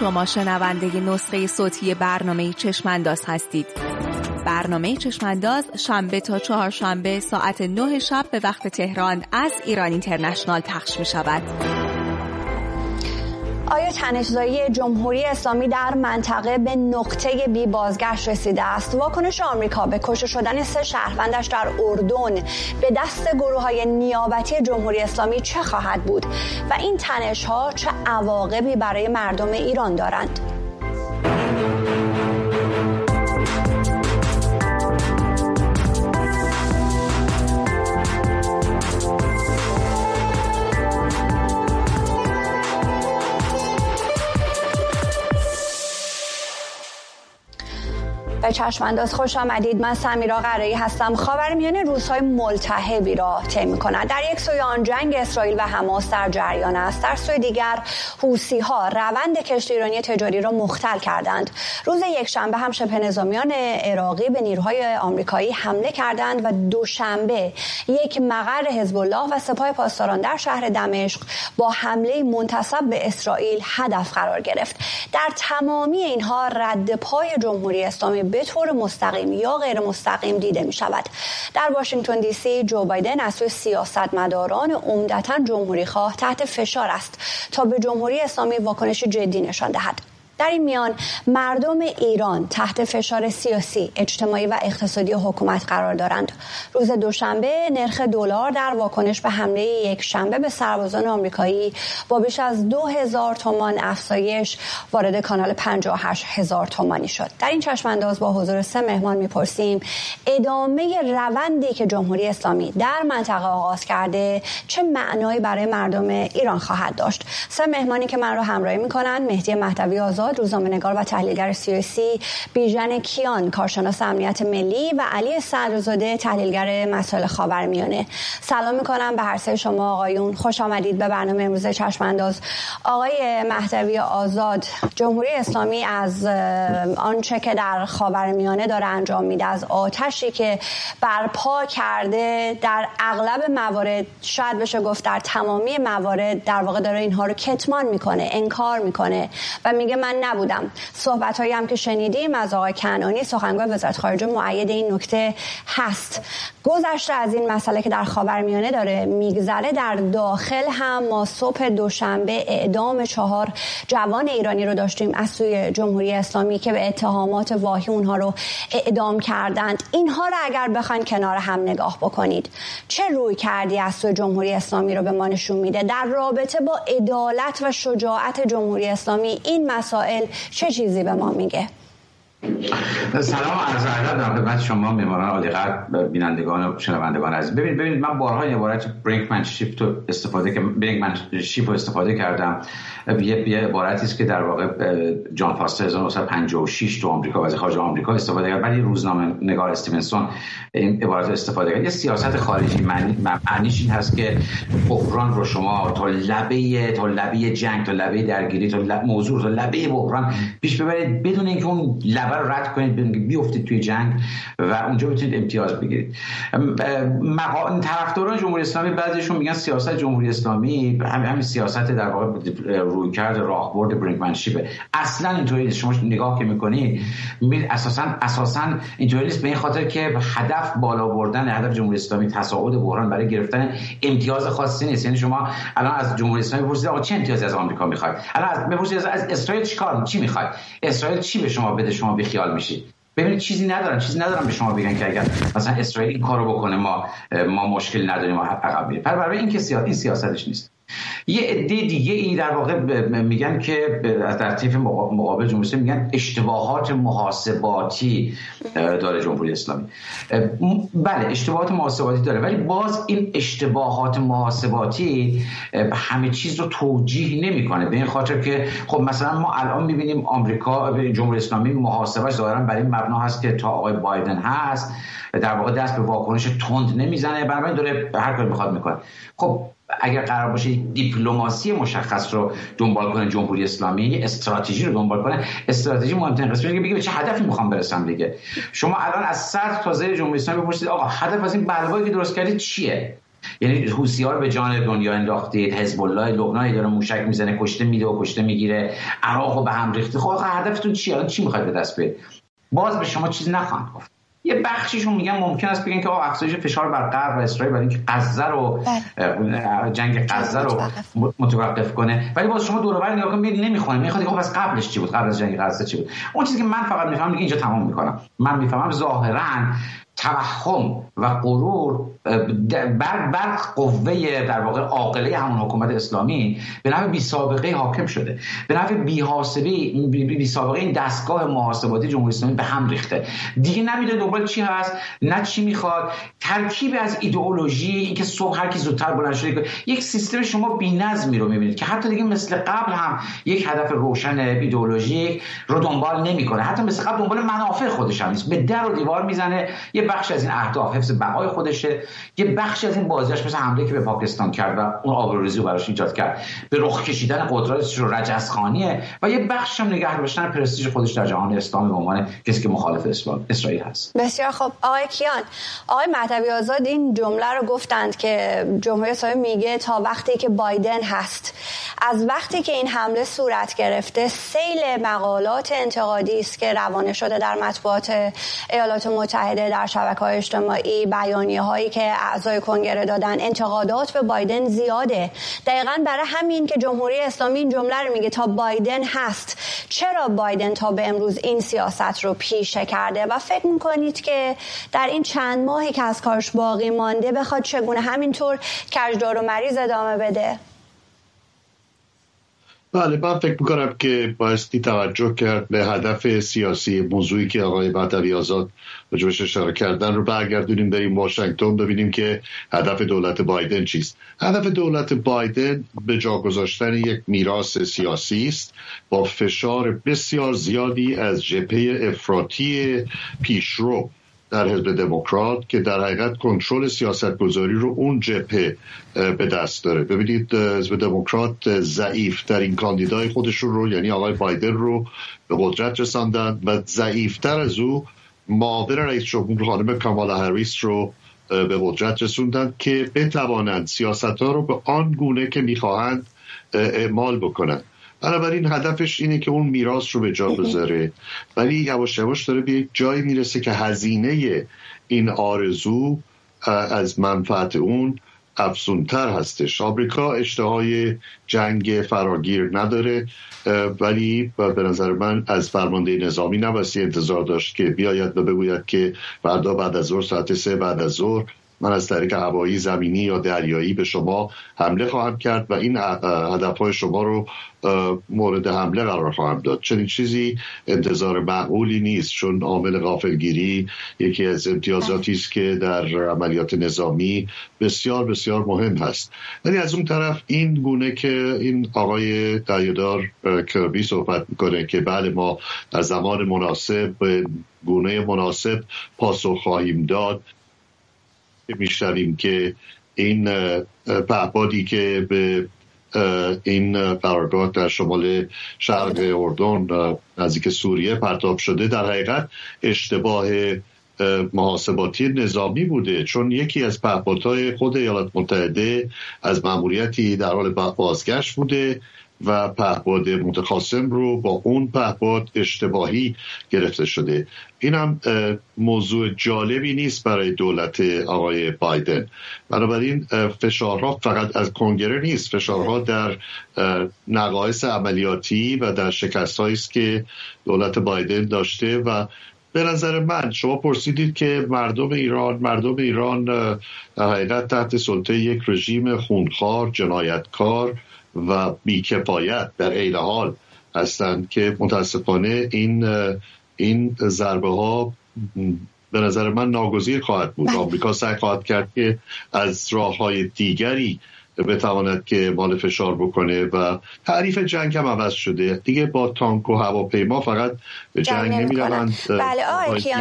شما شنونده نسخه صوتی برنامه چشمانداز هستید برنامه چشمانداز شنبه تا چهارشنبه ساعت 9 شب به وقت تهران از ایران اینترنشنال پخش می شود. آیا تنشزایی جمهوری اسلامی در منطقه به نقطه بی بازگشت رسیده است؟ واکنش آمریکا به کشته شدن سه شهروندش در اردن به دست گروه های نیابتی جمهوری اسلامی چه خواهد بود؟ و این تنش ها چه عواقبی برای مردم ایران دارند؟ به چشم انداز خوش آمدید. من سمیرا قرایی هستم. میانه روزهای ملتهبی را طی کند در یک سوی آن جنگ اسرائیل و حماس در جریان است. در سوی دیگر حوسی ها روند کشتی ایرانی تجاری را مختل کردند. روز یکشنبه هم شبه نظامیان عراقی به نیروهای آمریکایی حمله کردند و دوشنبه یک مقر حزب الله و سپاه پاسداران در شهر دمشق با حمله منتصب به اسرائیل هدف قرار گرفت. در تمامی اینها رد پای جمهوری اسلامی به طور مستقیم یا غیر مستقیم دیده می شود. در واشنگتن دی سی جو بایدن از سوی سیاستمداران عمدتا جمهوری خواه تحت فشار است تا به جمهوری اسلامی واکنش جدی نشان دهد. در این میان مردم ایران تحت فشار سیاسی، اجتماعی و اقتصادی حکومت قرار دارند. روز دوشنبه نرخ دلار در واکنش به حمله یک شنبه به سربازان آمریکایی با بیش از دو هزار تومان افزایش وارد کانال 58 هزار تومانی شد. در این چشم انداز با حضور سه مهمان می‌پرسیم ادامه روندی که جمهوری اسلامی در منطقه آغاز کرده چه معنایی برای مردم ایران خواهد داشت. سه مهمانی که من رو همراهی می‌کنن مهدی مهدوی آزاد روزنامه نگار و تحلیلگر سیاسی بیژن کیان کارشناس امنیت ملی و علی صدرزاده تحلیلگر مسائل خاورمیانه. سلام می‌کنم به هر سه شما آقایون. خوش آمدید به برنامه امروز چشم انداز آقای مهدوی آزاد جمهوری اسلامی از آنچه که در خاورمیانه داره انجام میده از آتشی که برپا کرده در اغلب موارد شاید بشه گفت در تمامی موارد در واقع داره اینها رو کتمان می‌کنه انکار می‌کنه و میگه من نبودم. صحبت هایی هم که شنیدیم از آقای کنانی سخنگوی وزارت خارجه معید این نکته هست. گذشته از این مسئله که در خاورمیانه داره میگذره در داخل هم ما صبح دوشنبه اعدام چهار جوان ایرانی رو داشتیم از سوی جمهوری اسلامی که به اتهامات واهی اونها رو اعدام کردند. اینها رو اگر بخواین کنار هم نگاه بکنید چه روی کردی از سوی جمهوری اسلامی رو به ما نشون میده؟ در رابطه با عدالت و شجاعت جمهوری اسلامی این مسائل چه چیزی به ما میگه؟ سلام عرض ادب در خدمت شما میماران عالی قدر بینندگان و شنوندگان عزیز. ببینید ببینید من بارها این عبارت برینکمنشیپ رو استفاده که برینکمنشیپ رو استفاده کردم. یه عبارتی است که در واقع جان فاستر 1956 تو آمریکا وزیر خارجه آمریکا استفاده کرد. ولی روزنامه نگار استیونسون این عبارت استفاده کرد. یه سیاست خارجی. معنی معنیش این هست که بحران رو شما تا لبه تا لبه جنگ تا لبه درگیری تا لبه موضوع تا لبه بحران پیش ببرید. بدون اینکه اون لبه رو رد کنید بدون اینکه بیفتید توی جنگ و اونجا بتونید امتیاز بگیرید. مقا... طرفداران جمهوری اسلامی بعضیشون میگن سیاست جمهوری اسلامی. همین سیاست در واقع روی کرد راهبرد برینکمنشیپ اصلا اینطوری شما نگاه که می‌کنی اساسا اساسا اینطوری نیست. به این خاطر که هدف بالا بردن هدف جمهوری اسلامی تصاعد بحران برای گرفتن امتیاز خاصی نیست. یعنی شما الان از جمهوری اسلامی بپرسید آقا چه امتیازی از آمریکا می‌خواید؟ الان از بپرسید از اسرائیل چیکار چی می‌خواید؟ اسرائیل چی به شما بده؟ شما بیخیال میشید. ببینید چیزی ندارن. چیزی ندارن به شما بگن که اگر مثلا اسرائیل این کارو بکنه ما ما مشکل نداریم ما عقب میریم برای این که سیاست این سیاستش نیست. یه عده دیگه ای در واقع میگن که در طیف مقابل جمهوری میگن اشتباهات محاسباتی داره جمهوری اسلامی. بله اشتباهات محاسباتی داره ولی باز این اشتباهات محاسباتی همه چیز رو توجیه نمی‌کنه. به این خاطر که خب مثلا ما الان می‌بینیم آمریکا جمهوری اسلامی محاسبش ظاهرا برای این مبنا هست که تا آقای بایدن هست در واقع دست به واکنش تند نمی‌زنه. بنابراین داره هر کاری می‌خواد می‌کنه. خب اگر قرار باشه دیپلماسی مشخص رو دنبال کنه جمهوری اسلامی استراتژی رو دنبال کنه استراتژی مهمترین قسمتش که بگه چه هدفی می‌خوام برسم دیگه. شما الان از سر تا زیر جمهوری اسلامی بپرسید آقا هدف از این بلوایی که درست کردید چیه؟ یعنی حوسی ها رو به جان دنیا انداختید حزب الله لبنان داره موشک می‌زنه کشته میده و کشته می‌گیره عراق رو به هم ریخته. خب هدفتون چیه؟ چی می‌خواید به دست بیارید؟ باز به شما چیز نخواهند گفت. یه بخشیشون میگن ممکن است بگن که افزایش فشار بر غرب و اسرائیل برای اینکه غزه رو بله. جنگ غزه رو متوقف. کنه. ولی باز شما دور و بر نگاه کنید نمی‌خونه می‌خواد خب از قبلش چی بود؟ قبل از جنگ غزه چی بود؟ اون چیزی که من فقط می‌فهمم اینجا تمام می‌کنم. من می‌فهمم ظاهرا توهم و غرور بر بر قوه در واقع عاقله همون حکومت اسلامی به نوع بی سابقه حاکم شده. به نوع بی حاسبه بی سابقه این دستگاه محاسباتی جمهوری اسلامی به هم ریخته. دیگه نمیده دنبال چی هست نه چی می‌خواد. ترکیب از ایدئولوژی اینکه صبح هر کی زودتر بلند شده یک سیستم شما بی‌نظمی رو می‌بینید که حتی دیگه مثل قبل هم یک هدف روشن ایدئولوژیک رو دنبال نمی‌کنه. حتی مثل قبل دنبال منافع خودش هم نیست. به در و دیوار می‌زنه یه بخش از این اهداف حفظ بقای خودشه. یه بخش از این بازیش مثل حمله که به پاکستان کرد و اون آبروریزی رو براش ایجاد کرد. به رخ کشیدن قدرتش رو رجزخانیه و یه بخش هم نگه داشتن پرستیژ خودش در جهان اسلامی به عنوان کسی که مخالف اسرائیل هست. بسیار خب آقای کیان آقای مهدوی آزاد این جمله رو گفتند که جمهوری اسلامی میگه تا وقتی که بایدن هست. از وقتی که این حمله صورت گرفته سیل مقالات انتقادی است که روانه شده در مطبوعات ایالات متحده در شبکه های اجتماعی بیانیه هایی که اعضای کنگره دادن انتقادات به بایدن زیاده. دقیقا برای همین که جمهوری اسلامی این جمله رو میگه تا بایدن هست. چرا بایدن تا به امروز این سیاست رو پیشه کرده؟ و فکر می‌کنید که در این چند ماهی که از کارش باقی مانده بخواد چگونه همینطور کجدار و مریض ادامه بده؟ بله من فکر می‌کنم که بایستی توجه کرد به هدف سیاسی موضوعی که آقای مهدوی آزاد راجبش اشاره کردن رو برگردونیم بریم واشنگتن ببینیم که هدف دولت بایدن چیست. هدف دولت بایدن به جا گذاشتن یک میراث سیاسی است با فشار بسیار زیادی از جبهه افراطی پیشرو در حزب دموکرات که در حقیقت کنترل سیاست گذاری رو اون جبهه به دست داره. ببینید حزب دموکرات ضعیف در این کاندیدای خودشون رو یعنی آقای بایدن رو به قدرت رساندن و ضعیفتر از او معاون رئیس جمهور خانم کامالا هریس رو به قدرت رسوندن که بتوانند سیاست ها رو به آن گونه که می‌خواهند اعمال بکنند. بنابراین هدفش اینه که اون میراث رو به جا بذاره. ولی یواش یواش داره به یک جایی می‌رسه که هزینه این آرزو از منفعت اون افزونتر هستش. آمریکا اشتهای جنگ فراگیر نداره ولی به نظر من از فرمانده نظامی نبستی انتظار داشت که بیاید و بگوید که فردا بعد از ظهر ساعت سه بعد از ظهر من از طریق هوایی زمینی یا دریایی به شما حمله خواهم کرد و این هدفهای شما رو مورد حمله قرار خواهم داد. چنین چیزی انتظار معقولی نیست چون عامل غافلگیری یکی از امتیازاتی است که در عملیات نظامی بسیار بسیار مهم هست. ولی از اون طرف این گونه که این آقای دایدار کربی صحبت می‌کنه که بله ما در زمان مناسب به گونه مناسب پاسخ خواهیم داد. میشنویم که این پهپادی که به این قرارگاه در شمال شرق اردن نزدیک سوریه پرتاب شده در حقیقت اشتباه محاسباتی نظامی بوده. چون یکی از پهپادهای خود ایالات متحده از مأموریتی در حال بازگشت بوده. و پهباد متخاصم رو با اون پهباد اشتباهی گرفته شده. این هم موضوع جالبی نیست برای دولت آقای بایدن. بنابراین فشارها فقط از کنگره نیست. فشارها در نقایص عملیاتی و در شکست است که دولت بایدن داشته و به نظر من شما پرسیدید که مردم ایران مردم ایران در حقیقت تحت سلطه یک رژیم خونخوار جنایتکار و بیکفایت در عین حال هستند که متاسفانه این این ضربه ها به نظر من ناگزیر خواهد بود بله. آمریکا سعی خواهد کرد که از راه های دیگری بتواند که مال فشار بکنه و تعریف جنگ هم عوض شده. دیگه با تانک و هواپیما فقط به جنگ, جنگ روند بله آقای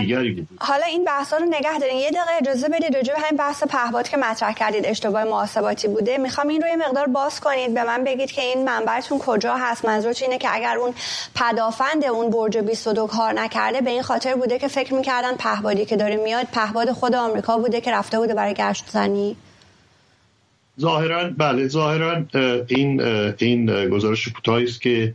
حالا این بحث رو نگه دارین. یه دقیقه اجازه بدید رجوع همین بحث پهباد که مطرح کردید اشتباه محاسباتی بوده. می‌خوام این رو یه مقدار باز کنید. به من بگید که این منبرتون کجا هست. منظورتون اینه که اگر اون پدافند اون برج 22 کار نکرده به این خاطر بوده که فکر می‌کردن پهبادی که داره میاد پهباد خود آمریکا بوده که رفته بوده برای گشت زنی. ظاهرا بله ظاهرا این این گزارش کوتاهی است که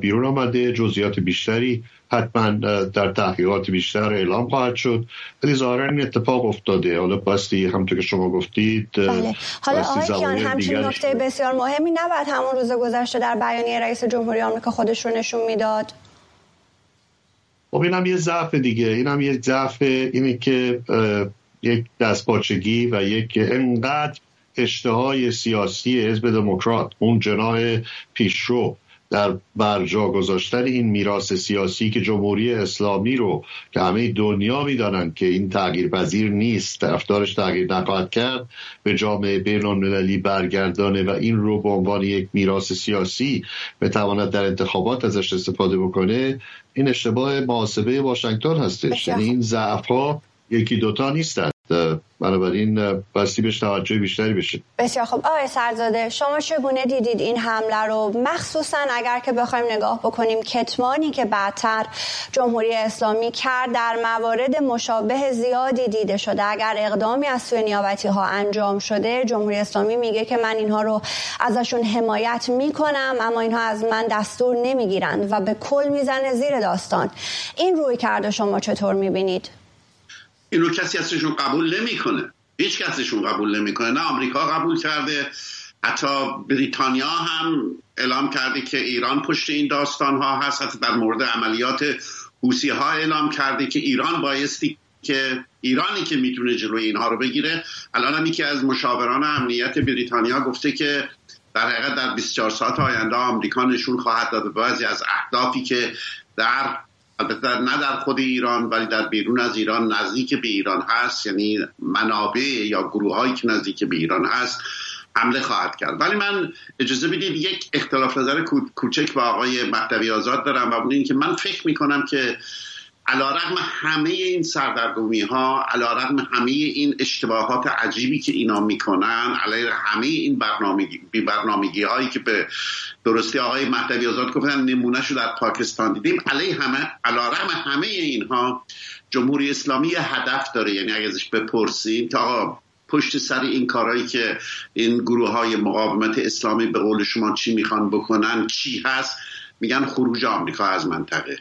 بیرون آمده جزئیات بیشتری حتما در تحقیقات بیشتر اعلام خواهد شد. ولی ظاهرا این اتفاق افتاده. حالا باستی همونطور که شما گفتید بله. حالا آقای کیان همچین نکته بسیار مهمی نباید همون روز گذشته در بیانیه رئیس جمهوری آمریکا خودش رو نشون می‌داد؟ خب اینم یه ضعف دیگه. اینم یه ضعف اینه که یک دستپاچگی و یک انقدر اشتهای سیاسی حزب دموکرات اون جناح پیشرو در برجا گذاشتن این میراث سیاسی که جمهوری اسلامی رو که همه دنیا می‌دانند که این تغییر پذیر نیست طرفدارش تغییر نخواهد کرد به جامعه بین المللی برگردانه و این رو به عنوان یک میراث سیاسی بتواند در انتخابات ازش استفاده بکنه این اشتباه محاسبه واشنگتن هستش. یعنی این ضعف ها یکی دوتا نیستند بنابراین بستی بهش توجه بیشتری بشه بسیار خب آقای سرزاده شما چگونه دیدید این حمله رو؟ مخصوصا اگر که بخوایم نگاه بکنیم کتمانی که بعدتر جمهوری اسلامی کرد در موارد مشابه زیادی دیده شده. اگر اقدامی از سوی نیابتی ها انجام شده جمهوری اسلامی میگه که من اینها رو ازشون حمایت می‌کنم اما اینها از من دستور نمی‌گیرند و به کل می‌زنه زیر داستان. این روی کرده شما چطور می‌بینید؟ اینو کسی ازشون قبول نمی‌کنه. هیچ کسیشون قبول نمی‌کنه. نه آمریکا قبول کرده حتی بریتانیا هم اعلام کرده که ایران پشت این داستان ها هست. حتی در مورد عملیات حوسی ها اعلام کرده که ایران بایستی که ایرانی که می‌تونه جلوی اینها رو بگیره. الان هم یکی از مشاوران امنیت بریتانیا گفته که در حقیقت در 24 ساعت آینده آمریکا نشون خواهد داد. بعضی از اهدافی که در البته نه در خود ایران ولی در بیرون از ایران نزدیک به ایران هست یعنی منابع یا گروه هایی که نزدیک به ایران هست حمله خواهد کرد. ولی من اجازه بدید یک اختلاف نظر کوچک با آقای مهدوی آزاد دارم و اون این که من فکر می‌کنم که علا رقم همه این سردرگمی ها علا رقم همه این اشتباهات عجیبی که اینا می‌کنن علیه همه این برنامگی, برنامگی هایی که به درستی آقای مهدوی آزاد گفتن نمونه شو در پاکستان دیدیم. علیه همه علا رقم همه اینها جمهوری اسلامی هدف داره. یعنی اگه ازش بپرسیم آقا پشت سر این کارهایی که این گروه های مقاومت اسلامی به قول شما چی می‌خوان بکنن چی هست؟ میگن خروج آمریکا از منطقه.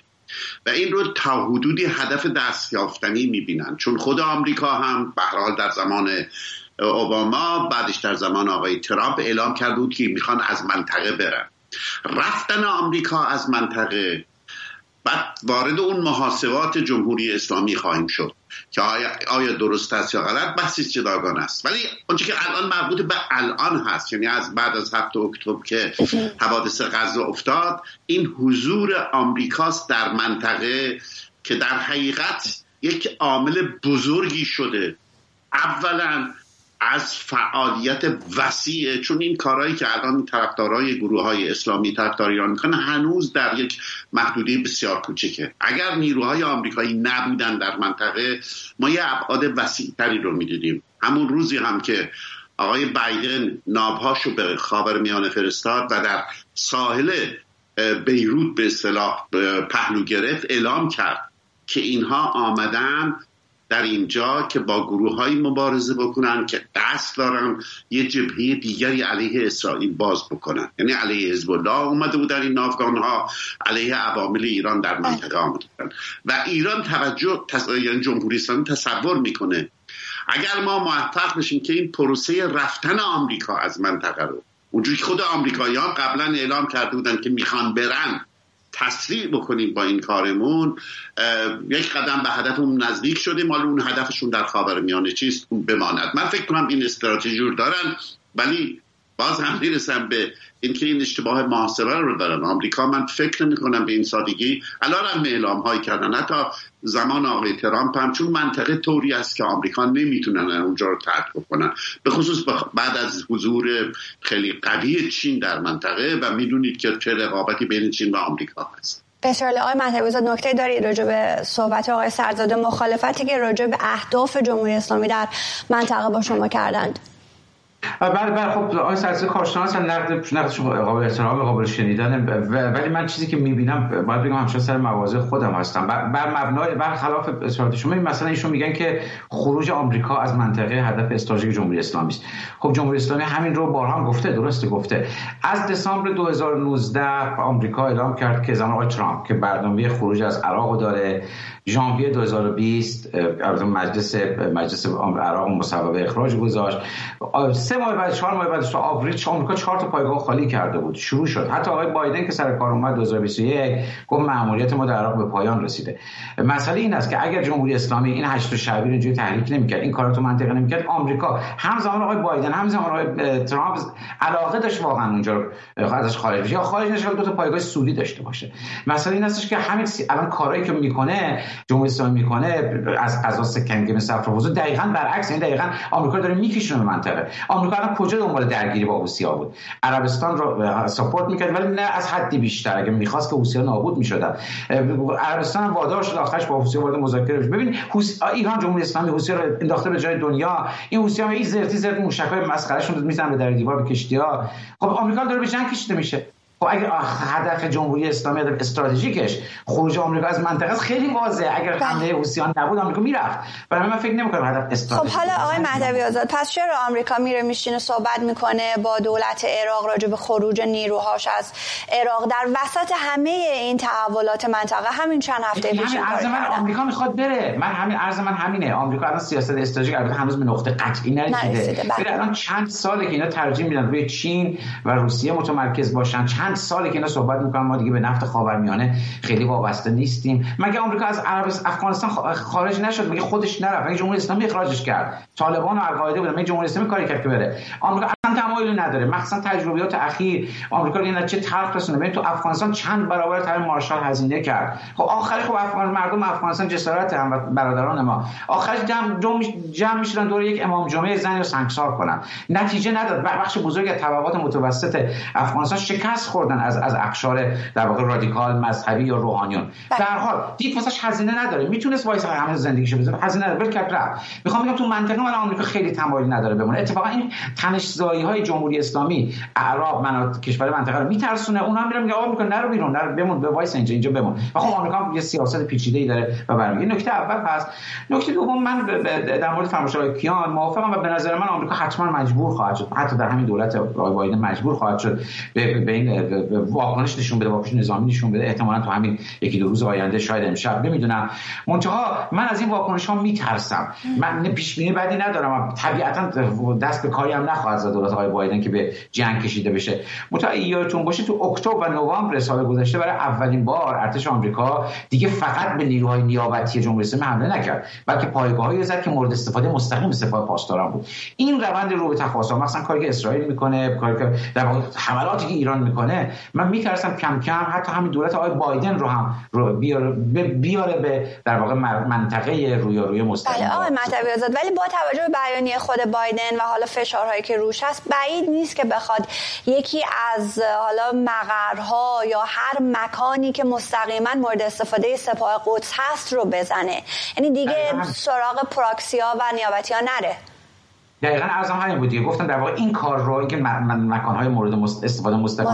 و این رو تا حدودی هدف دستیافتنی می‌بینن. چون خود آمریکا هم به حال در زمان اوباما بعدش در زمان آقای ترامپ اعلام کرده بود که می‌خوان از منطقه برن. رفتن آمریکا از منطقه. بعد وارد اون محاسبات جمهوری اسلامی خواهیم شد که آیا, آیا درست است یا غلط بحثی جداگانه است. ولی اونچه که الان مربوط به الان هست یعنی از بعد از هفت اکتبر که حوادث غزه افتاد این حضور آمریکاست در منطقه که در حقیقت یک عامل بزرگی شده. اولا از فعالیت وسیع چون این کارهایی که الان طرفدارای گروه های اسلامی طرفدار ایران می‌کنن هنوز در یک محدوده بسیار کوچکه اگر نیروهای آمریکایی نبودن در منطقه ما یه ابعاد وسیع تری رو می‌دیدیم. همون روزی هم که آقای بایدن نابهاشو به خاور میانه فرستاد و در ساحل بیروت به اصطلاح پهلو گرفت اعلام کرد که اینها آمدن در اینجا که با گروه های مبارزه بکنن که دست دارن یه جبهه دیگری علیه اسرائیل باز بکنن. یعنی علیه حزب الله اومده بودن این نافگان ها علیه عوامل ایران در منطقه آمده بودن و ایران توجه تص... یعنی جمهوری اسلامی تصور می‌کنه. اگر ما موفق بشیم که این پروسه رفتن آمریکا از منطقه رو اونجوری خود آمریکاییان قبلا اعلام کرده بودن که می‌خوان برن تسریع بکنیم با این کارمون یک قدم به هدفمون نزدیک شدیم. حالا اون هدفشون در خاور میانه چیست بماند. من فکر کنم این استراتژی رو دارن ولی باز هم می‌رسم به اینکه این اشتباه محاسبه رو دارن آمریکا من فکر نمی کنم به این سادگی الان هم اعلام هایی کردن. حتی زمان آقای ترامپ هم چون منطقه طوری است که آمریکا نمی‌تونن اونجا رو ترک بکنن. به خصوص بعد از حضور خیلی قوی چین در منطقه و می‌دونید که چه رقابتی بین چین و آمریکا هست. بسیار آقای مطلبی نکته دارید راجع به صحبت آقای سرزاده مخالفتی که راجع به اهداف جمهوری اسلامی در منطقه با شما کردند. بله بله خب آقای سرسی کارشناس نقد نقدش قابل احترام قابل شنیدن ولی من چیزی که می‌بینم باید بگم همچنان سر مواضع خودم هستم. بر مبنای بر خلاف اصالت شما مثلا ایشون میگن که خروج آمریکا از منطقه هدف استراتژیک جمهوری اسلامی است. خب جمهوری اسلامی همین رو بارها گفته درسته گفته. از دسامبر 2019 آمریکا اعلام کرد که زمان ترامپ که برنامه خروج از عراق داره ژانویه 2020 مجلس مجلس عراق مصوبه اخراج گذاشت. سه ماه بعد چهار ماه بعد تو آوریل آمریکا چهار تا پایگاه خالی کرده بود. شروع شد. حتی آقای بایدن که سر کار اومد 2021 گفت مأموریت ما در عراق به پایان رسیده. مسئله این است که اگر جمهوری اسلامی این هشت شعبی اینجوری تحریک نمی‌کرد این کارا تو منطقه نمی‌کرد آمریکا همزمان آقای بایدن همزمان آقای ترامپ علاقه داشت واقعا اونجا ازش خارج بشه. یا خارج نشه دو تا پایگاه سودی داشته باشه. مسئله این است که همین الان کارهایی که می‌کنه جمهوری اسلامی می‌کنه از قضا سکنگی مثل افروزو دقیقاً برعکس این دقیقاً آمریکا داره میکشونه منطقه. آمریکا الان کجا دنبال درگیری با روسیه بود؟ عربستان رو ساپورت می‌کرد ولی نه از حدی بیشتر. اگه می‌خواست که روسیه نابود می‌شدن. عربستان وادار شد آخرش با روسیه وارد مذاکره بشه. ببین ایران جمهوری اسلامی روسیه رو انداخته به جای دنیا. این روسیه ها این زرتی زرت موشکای مسخرهشون می‌زنن به در دیوار کشتی ها خب آمریکا داره به جنگ کشیده میشه. خب اگر هدف جمهوری اسلامی هدف استراتژیکش خروج آمریکا از منطقه است خیلی واضحه. اگر بله. حمله حوثیان نبود آمریکا می‌رفت. برای من فکر نمی‌کنم هدف استراتژیک خب حالا آقای مهدوی آزاد پس چرا آمریکا میره میشینه صحبت می‌کنه با دولت عراق راجع به خروج نیروهاش از عراق؟ در وسط همه این تحولات منطقه همین چند هفته پیش همین عرض من آمریکا می‌خواد بره. من همین عرض من همینه. آمریکا الان سیاست استراتژیک البته هنوز به نقطه قطعی نرسیده. بله. الان چند ساله که اینا ترجیح میدن روی چین و روسیه متمرکز باشن چند سال که اینا صحبت می‌کنن ما دیگه به نفت خاورمیانه خیلی وابسته نیستیم. مگه آمریکا از عرب افغانستان خارج نشد؟ مگه خودش نرفت؟ مگه جمهوری اسلامی اخراجش کرد؟ طالبان و القاعده بودن. مگه جمهوری اسلامی کاری کرد که بره؟ آمریکا اصلا تمایلی نداره. مخصوصا تجربیات اخیر. آمریکا این چه تلخ رسونه؟ ببین تو افغانستان چند برابر تر مارشال هزینه کرد. خب آخری خب افغان مردم افغانستان جسارت هم برادران ما. آخرش جمع جمع می‌شدن دور یک امام جمعه زن رو سنگسار کنن. نتیجه نداد. بخش بزرگ طبقات متوسط افغانستان شکست خوردن از از اقشار در واقع رادیکال مذهبی یا روحانیون. بله. در حال دیگه واسش هزینه نداره. می‌تونست وایس همه زندگیشو بزنه هزینه نداره. ول کرد رفت. می‌خوام بگم تو منطقه مال آمریکا خیلی تمایلی نداره بمونه. اتفاقا این تنش‌زایی های جمهوری اسلامی اعراب مناطق کشور منطقه رو میترسونه. اونها میرن میگه آقا میگن نرو بیرون. نرو بمون به وایس اینجا اینجا بمون. و خب آمریکا یه سیاست پیچیده‌ای داره و برمیگه نکته اول پس. نکته دوم من در مورد فرمایشات کیان موافقم و به نظر من آمریکا حتما مجبور خواهد شد. حتی در همین دولت آقای بایدن مجبور خواهد شد به این واکنش نشون بده واکنش نظامی نشون بده. احتمالاً تو همین یکی دو روز آینده شاید امشب نمی‌دونم. منتها من از این واکنش ها میترسم. من پیش بینی بدی ندارم. طبیعتا دست به کاری هم نخواهد زد دولت آقای بایدن که به جنگ کشیده بشه. منتها یادتون باشه تو اکتبر و نوامبر سال گذشته برای اولین بار ارتش آمریکا دیگه فقط به نیروهای نیابتی جمهوری اسلامی حمله نکرد بلکه پایگاهایی زد که مورد استفاده مستقیم سپاه پاسداران بود. این روند رو به تفاصیل مثلا کاری که اسرائیل می‌کنه کاری که در حملاتی که ایران می‌کنه من میترسم کم کم حتی همین دولت آقای بایدن رو هم رو بیاره, بیاره به در واقع منطقه رویارویی مستقیم بله آقای مهدوی آزاد ولی با توجه به بیانیه خود بایدن و حالا فشارهایی که روش هست بعید نیست که بخواد یکی از حالا مقرها یا هر مکانی که مستقیما مورد استفاده سپاه قدس هست رو بزنه. یعنی دیگه سراغ پراکسیا و نیابتی ها نره. دقیقا ارزم همین بود دیگه. گفتم در واقع این کار رو اینکه من مکانهای مورد استفاده مستقیم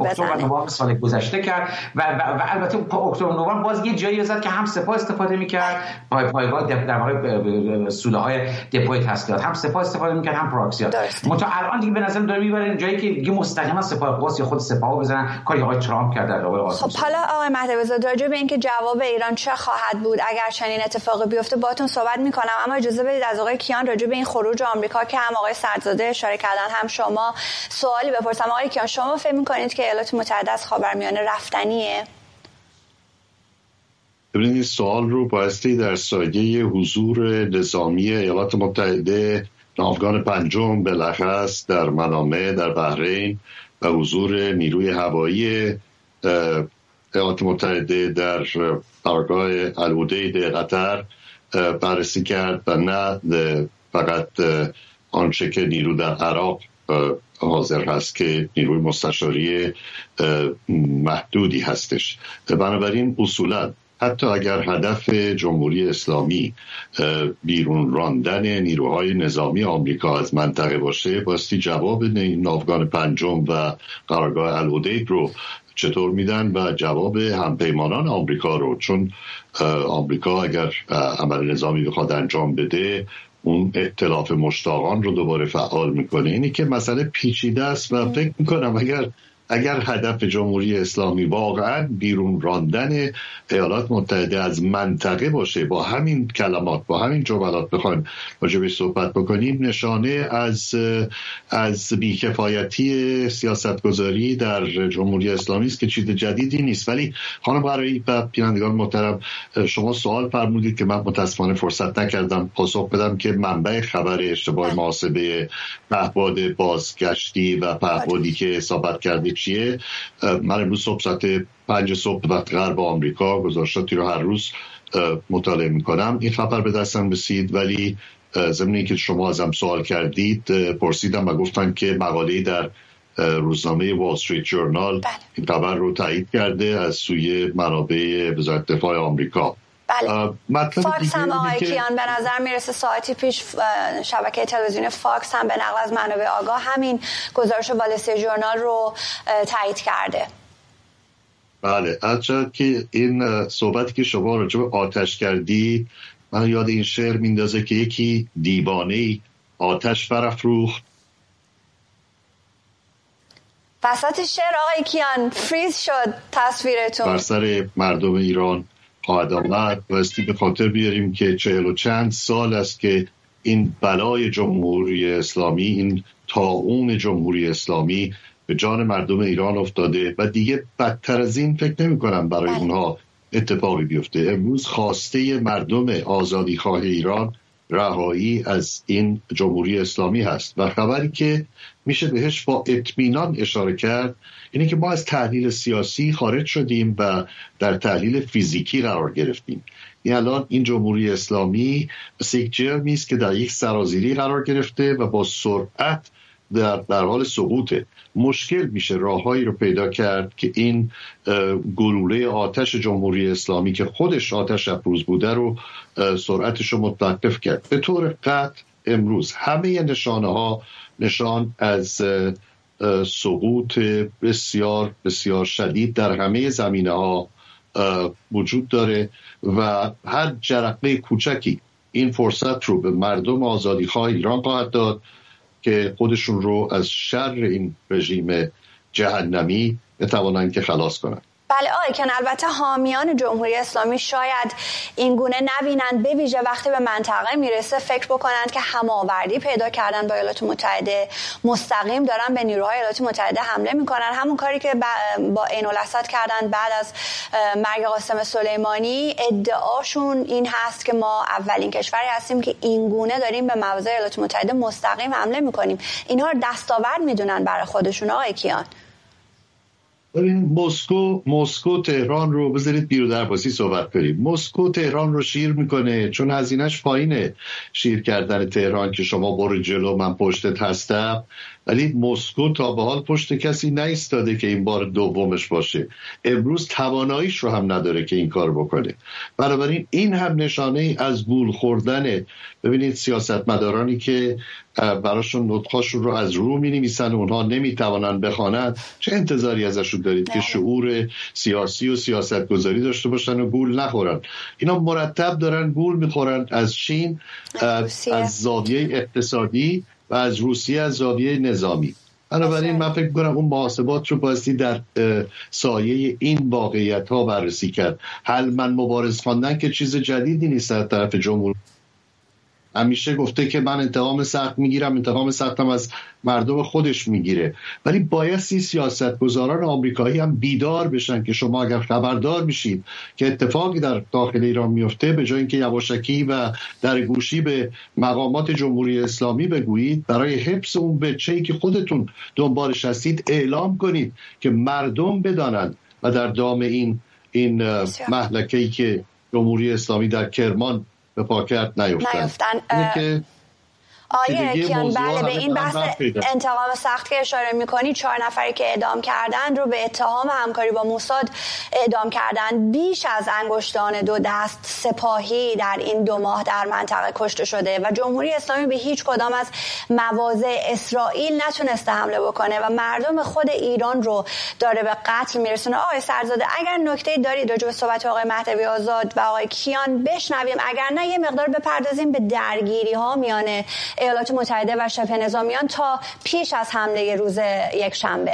اکتبر و نوامبر سال گذشته کرد و, و, و البته اکتبر و نوامبر باز یه جایی زد که هم سپاه استفاده می‌کرد پای پایگاه در واقع سوله های دپوی تسلیحات. هم سپاه استفاده می‌کرد هم پراکسیا منتها الان دیگه به نظر داره می‌بره جایی که دیگه مستقیما سپاه قدس یا خود سپاه بزنن. کاری آقای ترامپ کرد در واقع خب حالا آقای مهدوی راجع به اینکه جواب ایران چه خواهد بود؟ اگر چنین اتفاقی بیفته باهاتون صحبت می‌کنم. اما اجازه بدید از آقای کیان راجع به این خروج آمریکا که هم آقای سرزاده اشاره کردن هم شما سوالی بپرسم. آقای کیان شما فکر می‌کنید که ایالات متحده از خاورمیانه رفتنیه؟ ببینید سوال رو بایستی در سایه حضور نظامی ایالات متحده ناوگان پنجم بالاخص در منامه در بحرین و حضور نیروی هوایی ایالات متحده در پارگاه الودید قطر بررسی کرد و نه فقط آنچه که نیرو در عراق حاضر هست که نیروی مستشاری محدودی هستش. بنابراین اصولا حتی اگر هدف جمهوری اسلامی بیرون راندن نیروهای نظامی آمریکا از منطقه باشه باستی جواب ناوگان پنجم و قرارگاه الودیب رو چطور میدن و جواب همپیمانان آمریکا رو؟ چون آمریکا اگر عمل نظامی بخواد انجام بده اون اطلاف مشتاقان رو دوباره فعال می‌کنه. اینی که مسئله پیچیده است و فکر می‌کنم اگر اگر هدف جمهوری اسلامی واقعا بیرون راندن ایالات متحده از منطقه باشه با همین کلمات با همین جملات بخوایم راجبش صحبت بکنیم نشانه از از بیکفایتی سیاستگذاری در جمهوری اسلامی است که چیز جدیدی نیست. ولی خانم برای و بینندگان محترم شما سوال فرمودید که من متاسفانه فرصت نکردم پاسخ بدم که منبع خبر اشتباه محاسبه پهباد بازگشتی و پهبادی که حسابت کردید چیه؟ من امروز صبح ساعت پنج صبح وقت غرب آمریکا گذاشتی رو هر روز مطالعه می‌کنم. این خبر به دستم رسید ولی ضمن که شما ازم سوال کردید پرسیدم و گفتن که مقاله در روزنامه وال استریت ژورنال این خبر رو تایید کرده از سوی منابع وزارت دفاع آمریکا. بله. فاکس هم آقای کیان به نظر می‌رسه ساعتی پیش شبکه تلویزیون فاکس هم به نقل از منابع آگاه همین گزارش وال استریت ژورنال رو تایید کرده. بله. از که این صحبتی که شما راجع به آتش کردی من یاد این شعر میندازه که یکی دیوانه آتش برافروخت وسط شعر آقای کیان فریز شد تصویرتون. بر سر مردم ایران. آمد بایستی به خاطر بیاریم که چهل و چند سال است که این بلای جمهوری اسلامی این تاون جمهوری اسلامی به جان مردم ایران افتاده و دیگه بدتر از این فکر نمی کنم برای بله. اونها اتفاقی بیفته امروز خواسته مردم آزادی خواه ایران رهایی از این جمهوری اسلامی هست و خبری که میشه بهش با اطمینان اشاره کرد اینه که ما از تحلیل سیاسی خارج شدیم و در تحلیل فیزیکی قرار گرفتیم. این الان این جمهوری اسلامی مثل یک جرمی است که در یک سرازیری قرار گرفته و با سرعت در, در حال سقوطه. مشکل میشه راههایی رو پیدا کرد که این گلوله آتش جمهوری اسلامی که خودش آتش افروز بوده رو سرعتش رو متوقف کرد. به طور قطع امروز همه نشانه ها نشان از سقوط بسیار بسیار شدید در همه زمینه ها وجود داره و هر جرقه کوچکی این فرصت رو به مردم آزادی خواه ایران خواهد داد که خودشون رو از شر این رژیم جهنمی بتوانند که خلاص کنند. بله آیکن البته حامیان جمهوری اسلامی شاید این گونه نبینند. به ویژه وقتی به منطقه می‌رسه فکر بکنند که هماوردی پیدا کردن با ایالات متحده مستقیم دارن به نیروهای ایالات متحده حمله می‌کنن. همون کاری که با عین الاسد کردن بعد از مرگ قاسم سلیمانی ادعاشون این هست که ما اولین کشوری هستیم که این گونه داریم به مواضع ایالات متحده مستقیم حمله می‌کنیم. اینها دستاورد می‌دونن برای خودشون. آقای کیان. ببین مسکو مسکو تهران رو بذارید بیرو درباسی صحبت کنیم. مسکو تهران رو شیر می‌کنه چون هزینهش پایینه. شیر کردن تهران که شما برو جلو من پشتت هستم. ولی مسکو تا به حال پشت کسی نیستاده که این بار دومش باشه. امروز تواناییش رو هم نداره که این کار بکنه. بنابراین این هم نشانه ای از گول خوردن. ببینید سیاستمدارانی که براشون نطخاشون رو از رو می نویسن اونها نمی‌توانند بخوانند. چه انتظاری ازشون دارید که شعور سیاسی و سیاست گذاری داشته باشن و گول نخورن؟ اینا مرتب دارن گول می‌خورن از چین از زاویه اقتصادی و از روسیه از زاویه نظامی. بنابراین من فکر کنم اون محاسبات رو باستی در سایه این واقعیت ها بررسی کرد. حل من مبارز خواندن که چیز جدیدی نیست در طرف جمهور همیشه گفته که من انتقام سخت می‌گیرم انتقام سختم از مردم خودش می‌گیره. ولی بایستی سیاست گذاران آمریکایی هم بیدار بشن که شما اگر خبردار میشید که اتفاقی در داخل ایران میفته به جای اینکه یواشکی و در گوشی به مقامات جمهوری اسلامی بگویید برای حفظ اون بچه‌ای که خودتون دنبالش هستید اعلام کنید که مردم بدانند و در دام این این محلکه که جمهوری اسلامی در کرمان به پاکت نیفتن, نیفتن. آیه کیان بله به این بحث انتقام سخت که اشاره می‌کنی چهار نفری که اعدام کردن رو به اتهام همکاری با موساد اعدام کردن بیش از انگشتان دو دست سپاهی در این دو ماه در منطقه کشته شده و جمهوری اسلامی به هیچ کدام از مواضع اسرائیل نتونسته حمله بکنه و مردم خود ایران رو داره به قتل میرسونه. آقای سرزاده اگر نکته دارید راجع به صحبت آقای مهدوی آزاد و آقای کیان بشنویم اگر نه یه مقدار بپردازیم به درگیری ها میانه ایالات متحده و شبه نظامیان تا پیش از حمله روز یک شنبه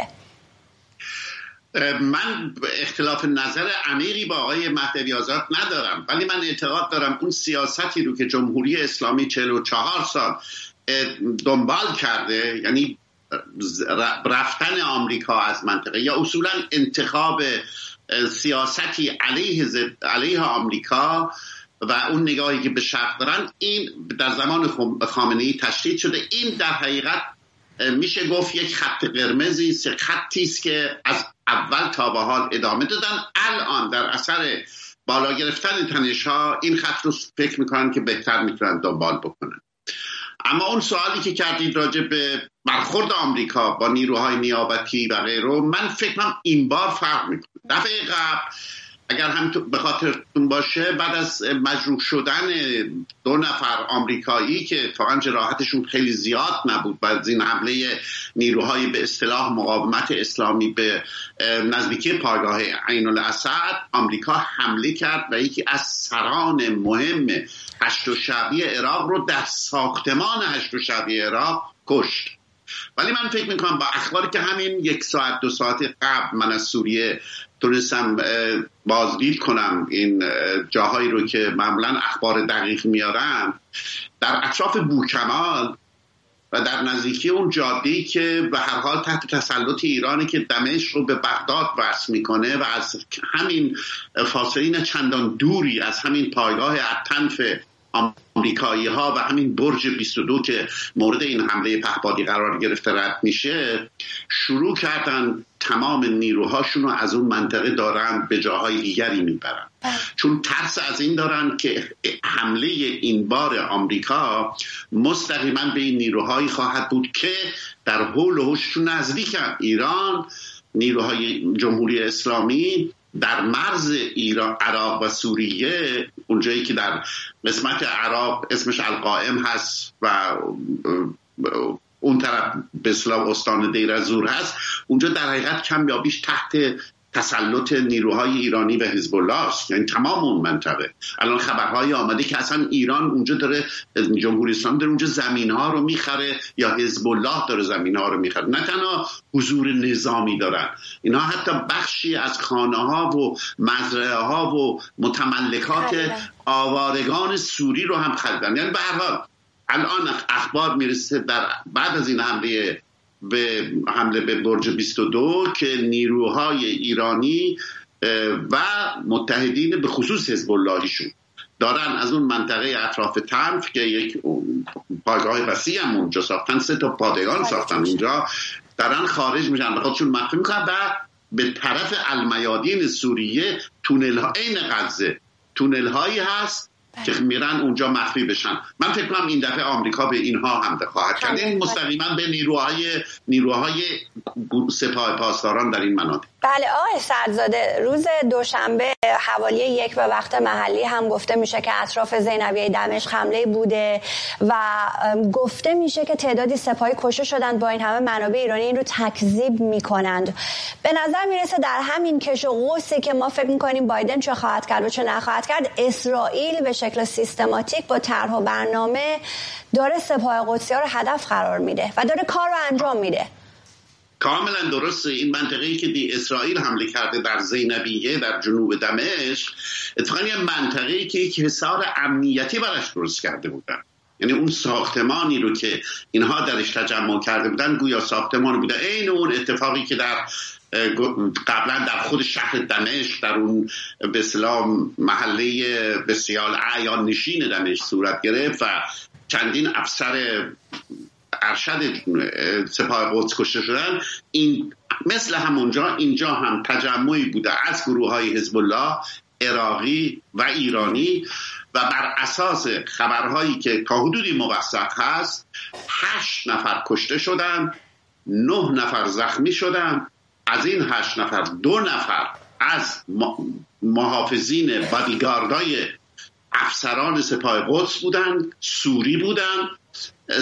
من اختلاف نظر عمیقی با آقای مهدوی آزاد ندارم ولی من اعتقاد دارم اون سیاستی رو که جمهوری اسلامی 44 سال دنبال کرده یعنی رفتن آمریکا از منطقه یا اصولا انتخاب سیاستی علیه, علیه آمریکا و اون نگاهی که به شرق دارن این در زمان خامنه ای تشدید شده. این در حقیقت میشه گفت یک خط قرمزی است خطی است که از اول تا به حال ادامه دادن. الان در اثر بالا گرفتن تنش ها این خط رو فکر می‌کنن که بهتر می‌تونن دنبال بکنن. اما اون سوالی که کردید راجع به برخورد آمریکا با نیروهای نیابتی و غیره من فکرم این بار فرق می‌کنه. دفعه قبل اگر هم به خاطرتون باشه بعد از مجروح شدن دو نفر آمریکایی که اتفاقا جراحتشون خیلی زیاد نبود بعد از این حمله نیروهای به اصطلاح مقاومت اسلامی به نزدیکی پایگاه عین الاسد آمریکا حمله کرد و یکی از سران مهم هشت و شعبی عراق رو در ساختمان هشت و شعبی عراق کشت. ولی من فکر می‌کنم با اخباری که همین یک ساعت دو ساعت قبل من از سوریه تونستم بازدید کنم این جاهایی رو که معمولا اخبار دقیق میارن در اطراف بوکمال و در نزدیکی اون جاده که به هر حال تحت تسلط ایرانی که دمشق رو به بغداد وصل می‌کنه و از همین فاصله چندان دوری از همین پایگاه اتنف آمریکایی ها و همین برج 22 که مورد این حمله پهپادی قرار گرفته رد میشه شروع کردن تمام نیروهاشون رو از اون منطقه دارن به جاهای دیگری می‌برن بله. چون ترس از این دارن که حمله این بار آمریکا مستقیما به این نیروهایی خواهد بود که در حول و حششون نزدیکن ایران نیروهای جمهوری اسلامی در مرز ایران عراق و سوریه اونجایی که در قسمت عراق اسمش القائم هست و اون طرف به استان دیر زور هست اونجا در حقیقت کم یا بیش تحت تسلط نیروهای ایرانی و حزب الله است. یعنی تمام اون منطقه. الان خبرهای آمده که اصلا ایران اونجا داره جمهوری اسلامی داره اونجا زمین ها رو می‌خره یا حزب الله داره زمین ها رو می‌خره. نه تنها حضور نظامی دارن اینها حتی بخشی از خانه ها و مزرعه ها و متملکات آوارگان سوری رو هم خریدن. یعنی به هر حال الان اخبار می‌رسه در بعد از این حمله به حمله به برج 22 که نیروهای ایرانی و متحدین به خصوص حزب اللهیشون دارن از اون منطقه اطراف تنف که یک پایگاه وسیع هم اونجا ساختن سه تا پادگان ساختن اونجا. دارن خارج میشن. به خودشون مخفی می‌کنن و به طرف المیادین سوریه تونل ها این غزه تونل هایی هست که میرن اونجا مخفی بشن. من فکر کنم این دفعه آمریکا به اینها هم خواهد کرد. این مستقیما به نیروهای نیروهای سپاه پاسداران در این مناطق. بله آقای سرزاده روز دوشنبه حوالی یک به وقت محلی هم گفته میشه که اطراف زینبیه دمشق حمله بوده و گفته میشه که تعدادی سپاهی کشته شدند با این همه منابع ایرانی. این رو تکذیب می‌کنند. به نظر می‌رسه در همین کش و قوسی که ما فکر می‌کنیم بایدن چه خواهد کرد و چه نخواهد کرد اسرائیل به شکل سیستماتیک با طرح و برنامه داره سپاه قدسی ها رو هدف قرار میده و داره کار رو انجام میده. کاملا درسته. این منطقه‌ای که دی اسرائیل حمله کرده در زینبیه در جنوب دمشق اتفاقا یه منطقه‌ای که یک حصار امنیتی براش درست کرده بودن. یعنی اون ساختمانی رو که اینها درش تجمع کرده بودن گویا ساختمان بوده. عین اون اتفاقی که در قبلا در خود شهر دمشق در اون به اسلام محله بسیار اعیان نشین دمشق صورت گرفت و چندین افسر ارشد سپاه قدس کشته شدن. این مثل همونجا اینجا هم تجمعی بوده از گروه های حزب الله عراقی و ایرانی. و بر اساس خبرهایی که تا حدودی موثق هست هشت نفر کشته شدن نه نفر زخمی شدن. از این هشت نفر دو نفر از محافظین بادیگاردای افسران سپاه قدس بودن سوری بودن.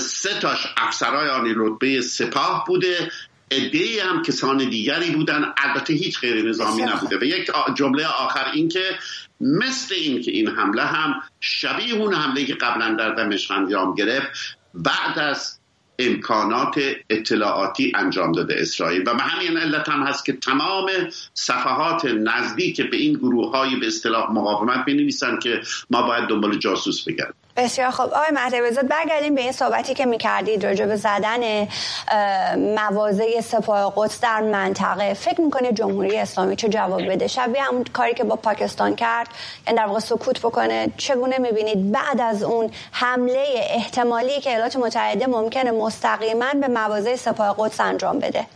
سه تاش افسرای آنی رتبه سپاه بوده. ادهی هم کسان دیگری بودن. البته هیچ غیر نظامی نبوده. و یک جمله آخر این که مثل این که این حمله هم شبیه اون حمله که قبلا در دمشق انجام گرفت بعد از امکانات اطلاعاتی انجام داده اسرائیل. و به همین علت هم هست که تمام صفحات نزدیک به این گروه های به اصطلاح مقاومت بنویسن که ما باید دنبال جاسوس بگردیم. بسیار خوب. آقای مهدوی زاد برگردیم به این صحبتی که می‌کردید راجع به زدن مواضع سپاه قدس در منطقه. فکر می‌کنید جمهوری اسلامی چه جواب بده؟ شبیه همون کاری که با پاکستان کرد یعنی در واقع سکوت بکنه. چگونه می‌بینید بعد از اون حمله احتمالی که ایالات متحده ممکنه مستقیما به مواضع سپاه قدس انجام بده؟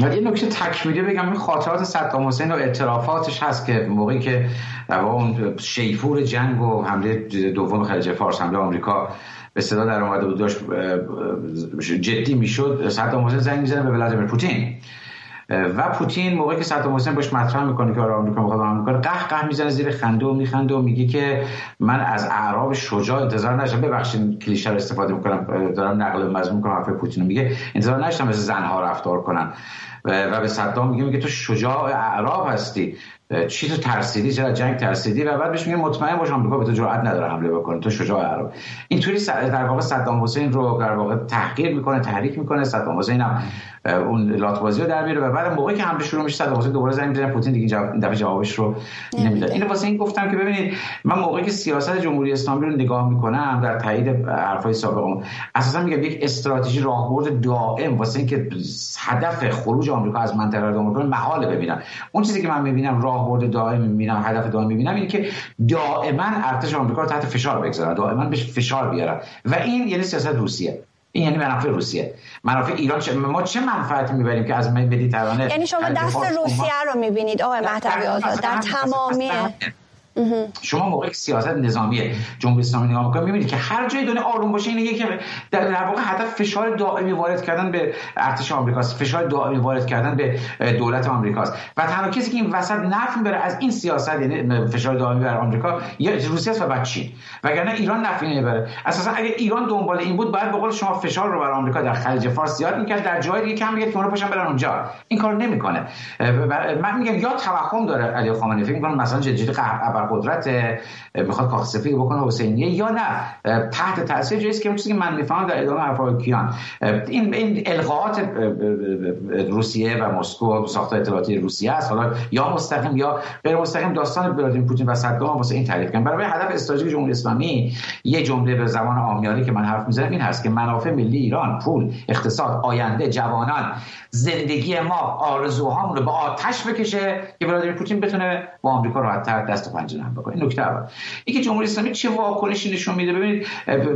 ولی یه نکته تکمیلی بگم این خاطرات صدام حسین و اعترافاتش هست که موقعی که در اون شیفور جنگ و حمله دوم خلیج فارس حمله آمریکا به صدا در اومده بود داشت جدی می‌شد صدام حسین زنگ می‌زنه به ولادیمیر پوتین. و پوتین موقعی که صدام حسین باش مطرح می‌کنه که آره آمریکا می‌خواد آمریکا قه قه می‌زنه زیر خنده و میخنده و میگه که من از اعراب شجاع انتظار نشم ببخشید کلیشه رو استفاده می‌کنم دارم نقل مضمون می‌کنم حرف پوتین میگه. انتظار نشم مثل زنها رفتار کنن. و به صدام میگه میگه تو شجاع اعراب هستی. چی تو ترسیدی؟ چرا جنگ ترسیدی؟ و بعد بهش میگه مطمئن باش آمریکا به تو جرئت نداره حمله بکنه. تو شجاع عرب اینطوری در واقع صدام حسین رو در واقع تحقیر می‌کنه تحریک می‌کنه. صدام حسین هم اون لاتبازی رو در میاره و بعد موقعی که حمله شروع میشه صدام حسین دوباره زنگ می‌زنه پوتین دیگه جواب دفعه جوابش رو نمی‌داد اینو واسه این گفتم که ببینید من موقعی که سیاست جمهوری اسلامی رو نگاه می‌کنم در تایید حرفای سابقم اساسا میگم یک استراتژی راهبرد دائم واسه اینکه هدف خروج آمریکا از منطقه رو آمریکا محاله ببینم. اون چیزی که من می‌بینم راهبرد دائم می‌بینم هدف دائم می‌بینم اینه که دائما ارتش آمریکا رو تحت فشار بگذارن دائما بهش فشار بیارن. و این یعنی سیاست روسیه. این یعنی منافع روسیه. منافع ایران چه ما چه منفعتی می‌بریم که از مدیترانه یعنی شما دست روسیه رو می‌بینید آقای مهدوی آزاد در تمامی شما موقع سیاست نظامی جمهوری اسلامی نگاه می‌کنید می‌بینید که هر جای دنیا آروم باشه اینه که در واقع هدف فشار دائمی وارد کردن به ارتش آمریکاست. فشار دائمی وارد کردن به دولت آمریکاست. و تنها کسی که این وسط نفع می‌بره از این سیاست یعنی فشار دائمی بر آمریکا یا روسیه و بعد چین. وگرنه ایران نفعی نمی‌بره اساسا اگه ایران دنبال این بود باید به قول شما فشار رو بر آمریکا در خلیج فارس زیاد می‌کرد در جای دیگه کم میگه که اونها پاشن برن اونجا. این کارو نمی‌کنه. من میگم یا توهم داره علی خامنه‌ای. فکر می‌کنه مثلا جدی قدرت می‌خواد کاخ سفید بکنه حسینیه یا نه. تحت تاثیر جایی که چیزی که من می‌فهمم در ادامه حرفای کیان. این این القاءات روسیه و مسکو ساخت اطلاعاتی روسیه است. حالا یا مستقیم یا غیر مستقیم داستان ولادیمیر پوتین و صدام واسه این تعریف کردن. برای هدف استراتژیک جمهوری اسلامی یه جمله به زبان عامیانه که من حرف می‌زنم این هست که منافع ملی ایران پول اقتصاد آینده جوانان زندگی ما آرزوهامون رو به آتش بکشه که ولادیمیر پوتین بتونه با آمریکا راحت‌تر دست و پنجه نرم بکنه نکته اول. اینکه جمهوری اسلامی چه واکنشی نشون میده؟ ببینید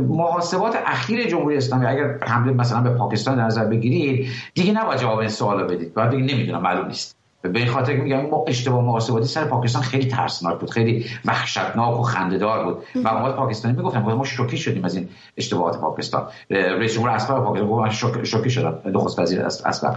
محاسبات اخیر جمهوری اسلامی اگر حمله مثلا به پاکستان در نظر بگیرید دیگه نباید جواب این سوالا بدید. باید بگید نمی‌دونم معلوم نیست. به این خاطر میگم ما اشتباه محاسباتی سر پاکستان خیلی ترسناک بود خیلی وحشتناک و خندهدار بود. و ما پاکستانی می‌گفتن ما شوکه شدیم از این اشتباهات پاکستان. رئیس جمهور اسبق پاکستان گفت من شوکه شدم نخست وزیر اسبق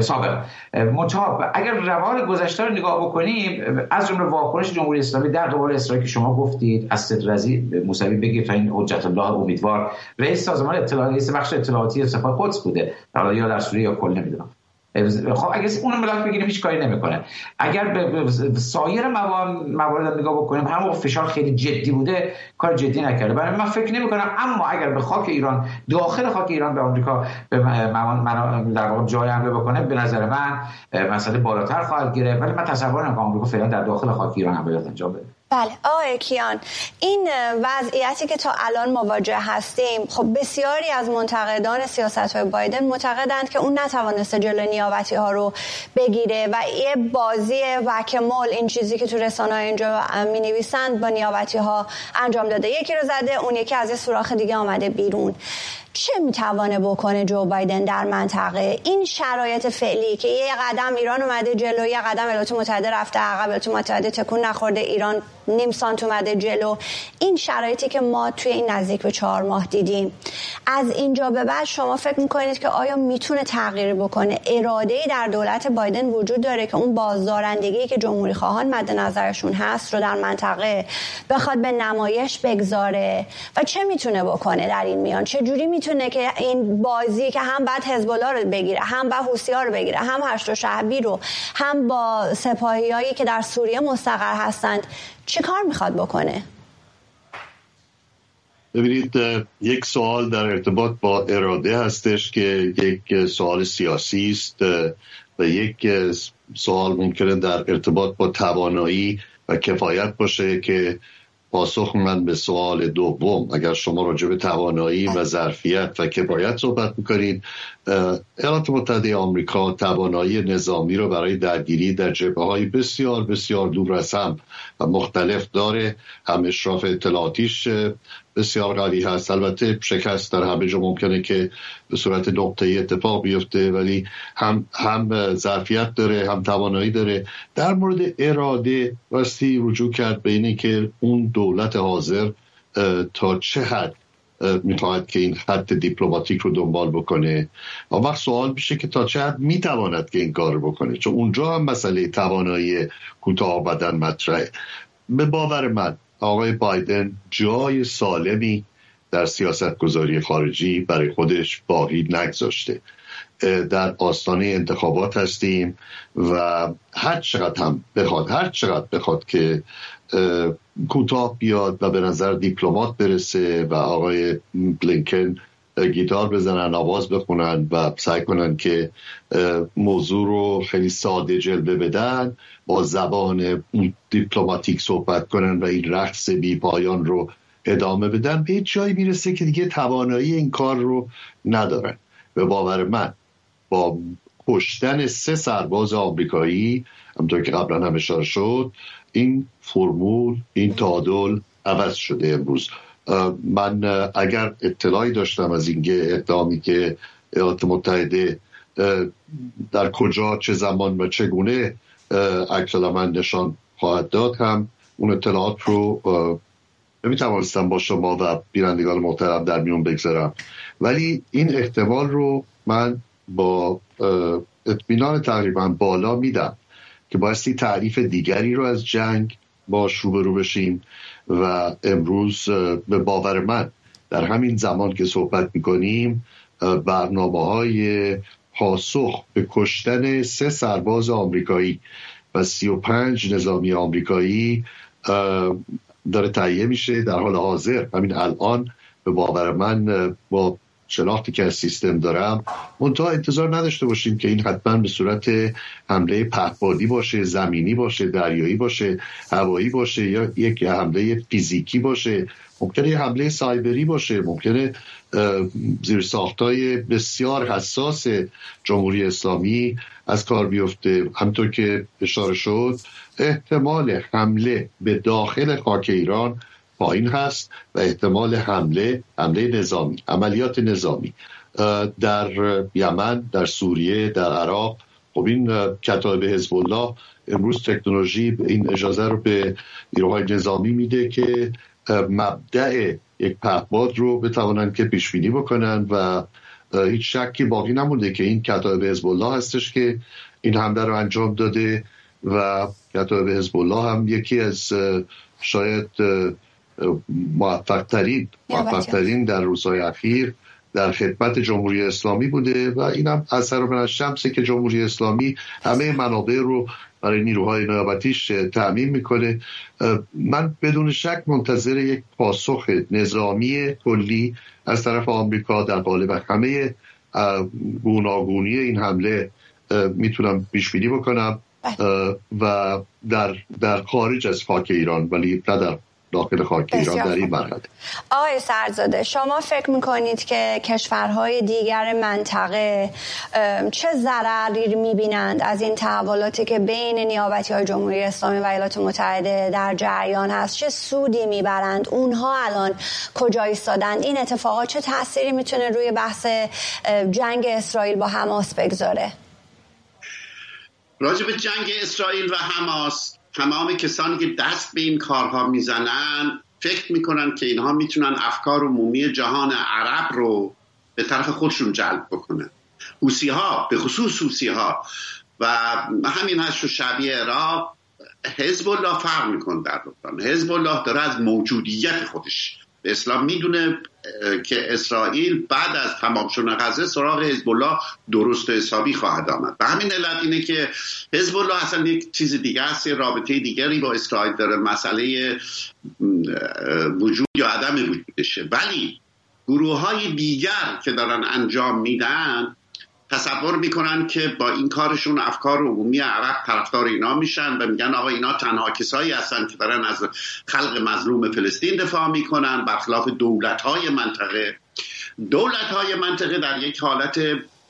سابق. متاب اگر روال گذشته رو نگاه بکنیم از جمله واکنش جمهوری اسلامی در قبال اسرائیل که شما گفتید از صدرزی موسوی بگیر تا این حجت الله امیدوار. رئیس سازمان اطلاعاتی بخش اطلاعاتی سپاه قدس بوده. یا در سوریه یا کل نمی‌دونم. خب اگه اون ملاک بگیریم هیچ کاری نمی‌کنه. اگر به سایر موارد نگاه بکنیم همون فشار خیلی جدی بوده کار جدی نکرده. برای من فکر نمی کنم اما اگر به خاک ایران داخل خاک ایران به آمریکا به در واقع جای حمله بکنه به نظر من مسئله بالاتر خواهد گرفت. ولی من تصور نمی‌کنم آمریکا فعلا در داخل خاک ایران عملیات انجام بده. بله. آقای کیان این وضعیتی که تا الان مواجه هستیم خب بسیاری از منتقدان سیاست های بایدن معتقدند که اون نتوانسته جلوی نیابتی ها رو بگیره و یه بازی وکمال این چیزی که تو رسانه اینجا می نویسند با نیابتی ها انجام داده. یکی رو زده اون یکی از یه سوراخ دیگه آمده بیرون. چه می‌توانه بکنه جو بایدن در منطقه؟ این شرایط فعلی که یه قدم ایران اومده جلو یه قدم ایالات متحده رفته عقب ایالات متحده تکون نخورده ایران نیم سانت اومده جلو. این شرایطی که ما توی این نزدیک به چهار ماه دیدیم. از اینجا به بعد شما فکر می‌کنید که آیا می‌تونه تغییر بکنه؟ اراده در دولت بایدن وجود داره که اون بازدارندگی که جمهوری خواهان مد نظرشون هست رو در منطقه بخواد به نمایش بگذاره. و چه می‌تونه بکنه در این میان؟ چه جوری می‌تونه که این بازی که هم بعد حزب رو بگیره هم با حوسی رو بگیره هم هشت و شعبی رو هم با سپاهیایی که در سوریه مستقر هستند چه کار می‌خواد بکنه؟ ببینید یک سوال در ارتباط با اراده هستش که یک سوال سیاسی است و یک سوال ممکنه در ارتباط با توانایی و کفایت باشه که پاسخ من به سوال دوم. اگر شما راجع به توانایی و ظرفیت و کفایت صحبت می‌کنید ایالات متحده آمریکا توانایی نظامی رو برای درگیری در جبه های بسیار بسیار دور از هم و مختلف داره. هم اشراف اطلاعاتیش بسیار قوی هست. البته شکست در همه جا ممکنه که به صورت نقطه اتفاق بیفته ولی هم هم ظرفیت داره هم توانایی داره. در مورد اراده واستی رجوع کرد به اینه که اون دولت حاضر تا چه حد می‌خواهد که این خط دیپلماتیک رو دنبال بکنه. و وقت سوال میشه که تا چه حد می‌تواند که این کار بکنه؟ چون اونجا هم مسئله توانایی کوتاه بدن مطرحه. به باور من آقای بایدن جای سالمی در سیاست گذاری خارجی برای خودش باقی نگذاشته. در آستانه انتخابات هستیم و هر چقدر هم بخواد هر چقدر بخواد که کوتاه بیاد و به نظر دیپلمات برسه و آقای بلینکن گیتار بزنن آواز بخونن و سعی کنن که موضوع رو خیلی ساده جلوه بدن با زبان دیپلماتیک صحبت کنن و این رقص بی پایان رو ادامه بدن. به جایی می‌رسه که دیگه توانایی این کار رو ندارن. به باور من با کشتن سه سرباز آمریکایی همطور که قبلا هم اشاره شد این فرمول این تعادل عوض شده امروز. من اگر اطلاعی داشتم از اینکه اقدامی که ایالات متحده در کجا چه زمان و چگونه عکس من نشان خواهد داد هم اون اطلاعات رو نمی‌توانستم با شما و بینندگان محترم در میون بگذارم. ولی این احتمال رو من با اطمینان تقریبا بالا میدم که بایستی تعریف دیگری رو از جنگ باش روبرو بشیم. و امروز به باور من در همین زمان که صحبت می‌کنیم برنامه های پاسخ به کشتن سه سرباز آمریکایی و سی و پنج نظامی آمریکایی داره تهیه میشه. در حال حاضر همین الان به باور من با شناختی که از سیستم دارم منتها انتظار نداشته باشیم که این حتما به صورت حمله پهپادی باشه زمینی باشه دریایی باشه هوایی باشه یا یک حمله فیزیکی باشه. ممکنه یه حمله سایبری باشه ممکنه زیر ساختای بسیار حساس جمهوری اسلامی از کار بیفته. همطور که اشاره شد احتمال حمله به داخل خاک ایران پایین هست و احتمال حمله حمله نظامی عملیات نظامی. در یمن در سوریه در عراق. خب این کتاب حزب الله امروز تکنولوژی این اجازه رو به نیروهای نظامی میده که مبدع یک پهپاد رو بتوانند که پیش بینی بکنن و هیچ شکی باقی نمونده که این کتاب حزب الله هستش که این حمله رو انجام داده و کتاب حزب الله هم یکی از شاید موفق ترین موفق ترین در روزهای اخیر در خدمت جمهوری اسلامی بوده و اینم اثر من شمسه که جمهوری اسلامی همه منابع رو برای نیروهای نیابتیش تعمین می‌کنه. من بدون شک منتظر یک پاسخ نظامی کلی از طرف آمریکا در قالب همه گوناگونی این حمله می‌تونم پیش بکنم. بله. و در, در خارج از خاک ایران ولی نه در داخل خاک ایران در این مرحله آقای سرزاده شما فکر می‌کنید که کشورهای دیگر منطقه چه ضرری می‌بینند از این تحولاتی که بین نیابتی های جمهوری اسلامی و ایالات متحده در جریان هست؟ چه سودی می‌برند؟ اونها الان کجا ایستادند این اتفاقات چه تأثیری می‌تونه روی بحث جنگ اسرائیل با حماس بگذاره؟ راجب جنگ اسرائیل و حماس تمام کسانی که دست به این کارها می‌زنن فکر می‌کنن که اینها می‌تونن افکار عمومی جهان عرب رو به طرف خودشون جلب بکنن. حوسی ها به خصوص حوسی ها و همین هست شبیه عراق حزب الله فرق می‌کنه در لبنان حزب الله داره از موجودیت خودش اسلام می‌دونه که اسرائیل بعد از تمام شدن غزه سراغ حزب الله درست و حسابی خواهد آمد. و همین علت اینه که حزب الله اصلا یک چیز دیگه است رابطه دیگری با اسرائیل داره مسئله وجود یا عدم وجودشه. ولی گروه های دیگر که دارن انجام میدن تصور می‌کنن که با این کارشون افکار عمومی عرب طرفدار اینا میشن و میگن آقا اینا تنها کسایی هستن که دارن از خلق مظلوم فلسطین دفاع می‌کنن برخلاف دولت های منطقه. دولت های منطقه در یک حالت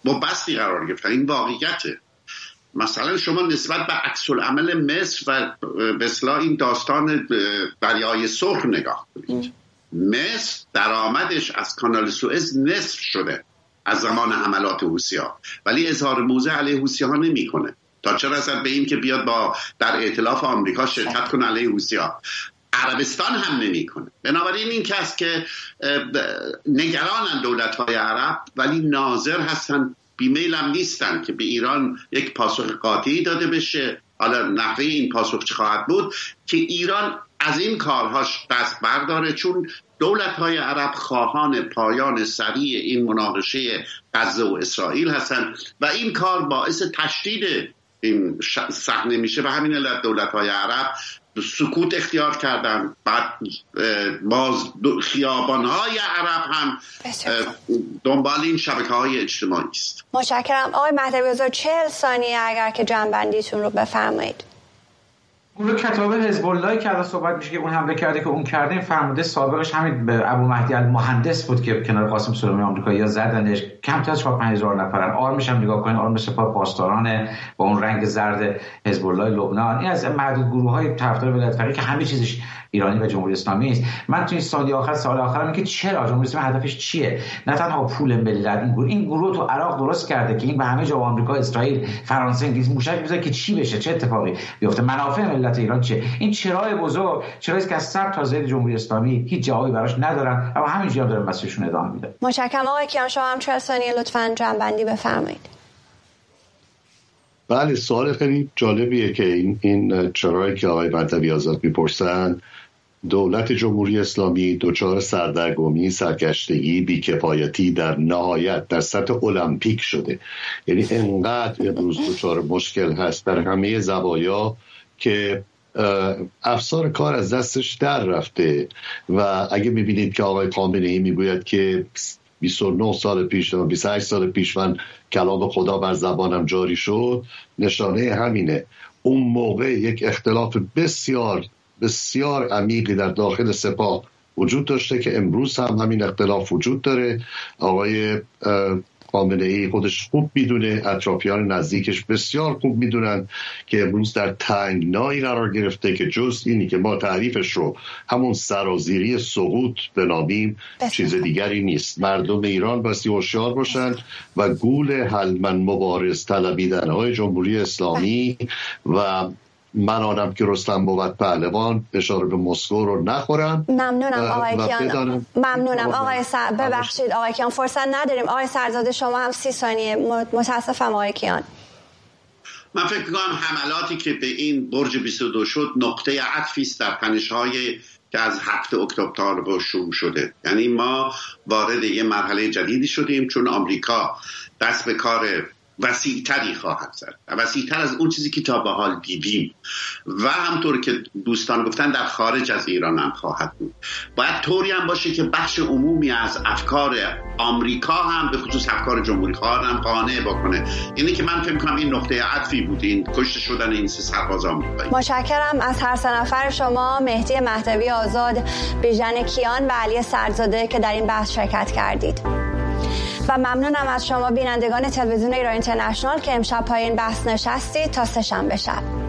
مبستی قرار گرفتن. این واقعیته. مثلا شما نسبت به عکس عمل مصر و به این داستان دریای سرخ نگاه کنید. مصر درآمدش از کانال سوئز نصف شده. از زمان حملات ها ولی اظهار موضع علیه حوسی ها نمی‌کنه. تا چه رسد به این که بیاد با در ائتلاف آمریکا شرکت کنه علیه حوسی ها عربستان هم نمی‌کنه. بنابراین این کس که نگرانن دولت های عرب ولی ناظر هستن بیمیل هم نیستن که به ایران یک پاسخ قاطعی داده بشه. حالا نحوه این پاسخ چه خواهد بود؟ که ایران از این کارهاش دست برداره چون دولت های عرب خواهان پایان سریع این مناقشه غزه و اسرائیل هستند و این کار باعث تشدید این صحنه میشه و همین علت دولت های عرب سکوت اختیار کردن. بعد باز خیابان های عرب هم دنبال این شبکه های اجتماعی است. متشکرم. آقای مهدوی چهل ثانیه اگر که جنبندیتون رو بفرمایید. گروه کتاب حزب الله که الان صحبت میشه که اون حمله کرده که اون کرده این فرمانده سابقش همین به ابو مهدی المهندس بود که کنار قاسم سلیمانی آمریکایی یا زدنش. کم تا 4 5000 نفرن آرمش هم نگاه کنین. آرم سپاه پاسداران با اون رنگ زرد حزب الله لبنان. این از معدود گروه های طرفدار ولایت فقیه که همه چیزش ایرانی و جمهوری اسلامی است من تو این آخر سال آخر که چرا؟ جمهوری اسلامی هدفش چیه؟ نه تنها پول ملت این گروه این گروه تو عراق درست کرده که این به همه جا آمریکا اسرائیل فرانسه انگلیس موشک می‌ذاره که چی بشه؟ چه اتفاقی بیفته؟ منافع ملت ایران چیه؟ این چرای بزرگ چرایی که از سر تا زید جمهوری اسلامی هیچ جوابی براش ندارن اما همینجوری هم دارن مسیرشون ادامه میده. متشکرم. آقای کیان شما هم 40 ثانیه لطفاً جنبندی بفرمایید. بله سوال خیلی جالبیه که این این چرایی که آقای بنتوی آزاد می‌پرسن دولت جمهوری اسلامی دچار سردرگمی سرگشتگی بیکفایتی در نهایت در سطح المپیک شده. یعنی انقدر امروز دچار مشکل هست در همه زوایا که افسار کار از دستش در رفته و اگه می‌بینید که آقای خامنه ای می‌گوید که 29 سال پیش و 28 سال پیش من کلام خدا بر زبانم جاری شد نشانه همینه. اون موقع یک اختلاف بسیار بسیار عمیقی در داخل سپاه وجود داشته که امروز هم همین اختلاف وجود داره. آقای خامنه ای خودش خوب می‌دونه اطرافیان نزدیکش بسیار خوب می‌دونن که امروز در تنگنایی قرار گرفته که جز اینی که ما تعریفش رو همون سرازیری سقوط بنامیم چیز دیگری نیست. مردم ایران بسی هوشیار باشن و گول حلمن مبارز طلبیدن های جمهوری اسلامی و من آنم که رستم بود پهلوان اشاره به مسکو رو نخورم ممنونم آقای کیان. ممنونم. آقای سر... ببخشید آقای کیان فرصت نداریم. آقای سرزاده شما هم سی ثانیه. متاسفم آقای کیان. من فکر می‌کنم حملاتی که به این برج 22 شد نقطه عطفی است در های که از هفته اکتبر با شروع شده. یعنی ما وارد یه مرحله جدیدی شدیم چون آمریکا دست به کار وسیعتری خواهد زد. وسیعتر از اون چیزی که تا به حال دیدیم. و همطور که دوستان گفتن در خارج از ایران هم خواهد بود. باید طوری هم باشه که بخش عمومی از افکار آمریکا هم به خصوص افکار جمهوری خواهد هم قانع بکنه. اینه که من فکر کنم این نقطه عطفی بود. این کشته شدن این سه سرباز آمریکایی متشکرم. از هر سه نفر شما مهدی مهدوی آزاد بیژن کیان و علی سرزاده که در این بحث شرکت کردید. و ممنونم از شما بینندگان تلویزیون ایران اینترنشنال که امشب پایین بحث نشستید تا سه شنبه شب.